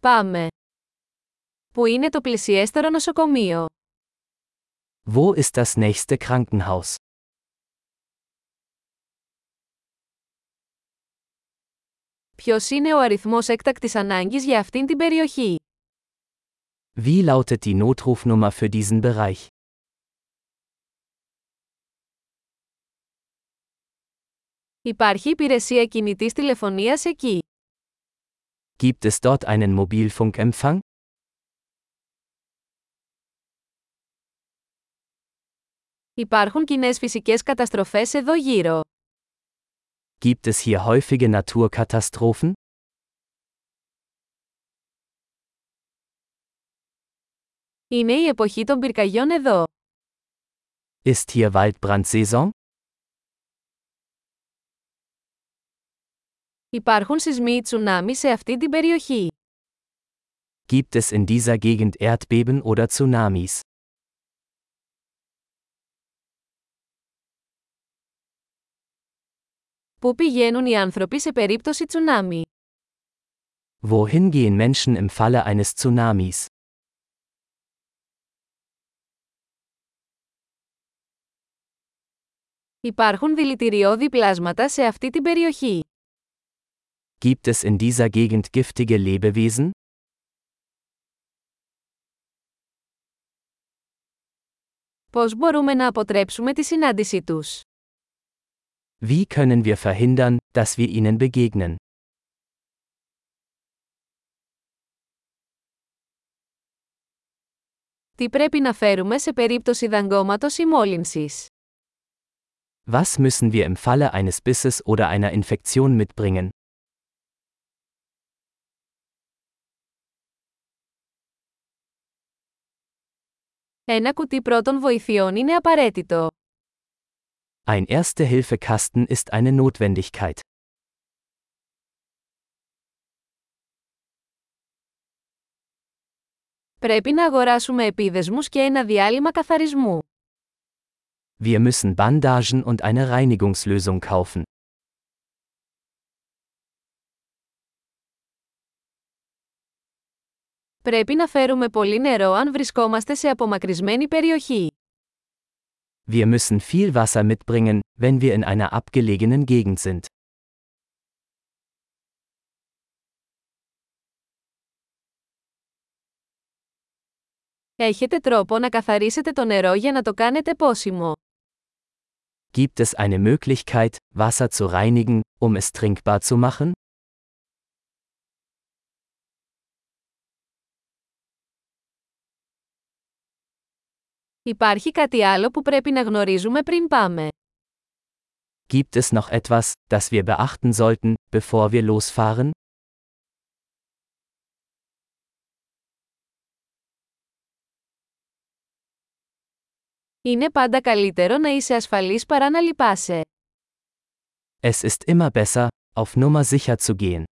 Πάμε. Πού είναι το πλησιέστερο νοσοκομείο; Wo ist das nächste Krankenhaus? Ποιος είναι ο αριθμός έκτακτης ανάγκης για αυτήν την περιοχή; Wie lautet die Notrufnummer für diesen Bereich? Υπάρχει υπηρεσία κινητής τηλεφωνίας εκεί. Gibt es dort einen Mobilfunkempfang? Υπάρχουν κοινές φυσικές καταστροφές εδώ γύρω. Gibt es hier häufige Naturkatastrophen? Είναι η εποχή των πυρκαγιών εδώ. Ist hier Waldbrandsaison? Υπάρχουν σεισμοί ή τσουνάμι σε αυτή την περιοχή; Gibt es in dieser Gegend Erdbeben oder Tsunamis? Πού πηγαίνουν οι άνθρωποι σε περίπτωση τσουνάμι; Wohin gehen Menschen im Falle eines Tsunamis? Υπάρχουν δηλητηριώδη πλάσματα σε αυτή την περιοχή. Gibt es in dieser Gegend giftige Lebewesen? Πώς μπορούμε να αποτρέψουμε τη συνάντηση τους? Wie können wir verhindern, dass wir ihnen begegnen? Τι πρέπει να φέρουμε σε περίπτωση δαγκώματος ή μόλυνσης? Was müssen wir im Falle eines Bisses oder einer Infektion mitbringen? Ένα κουτί πρώτων βοηθειών είναι απαραίτητο. Ein Erste-Hilfe-Kasten ist eine Notwendigkeit. Πρέπει να αγοράσουμε επίδεσμους και ένα διάλειμμα καθαρισμού. Wir müssen Bandagen und eine Reinigungslösung kaufen. Πρέπει να φέρουμε πολύ νερό αν βρισκόμαστε σε απομακρυσμένη περιοχή. Wir müssen viel Wasser mitbringen, wenn wir in einer abgelegenen Gegend sind. Έχετε τρόπο να καθαρίσετε το νερό για να το κάνετε πόσιμο. Gibt es eine Möglichkeit, Wasser zu reinigen, um es trinkbar zu machen? Υπάρχει κάτι άλλο που πρέπει να γνωρίζουμε πριν πάμε. Gibt es noch etwas, das wir beachten sollten, bevor wir losfahren? Είναι πάντα καλύτερο να είσαι ασφαλής παρά να λυπάσαι. Es ist immer besser, auf Nummer sicher zu gehen.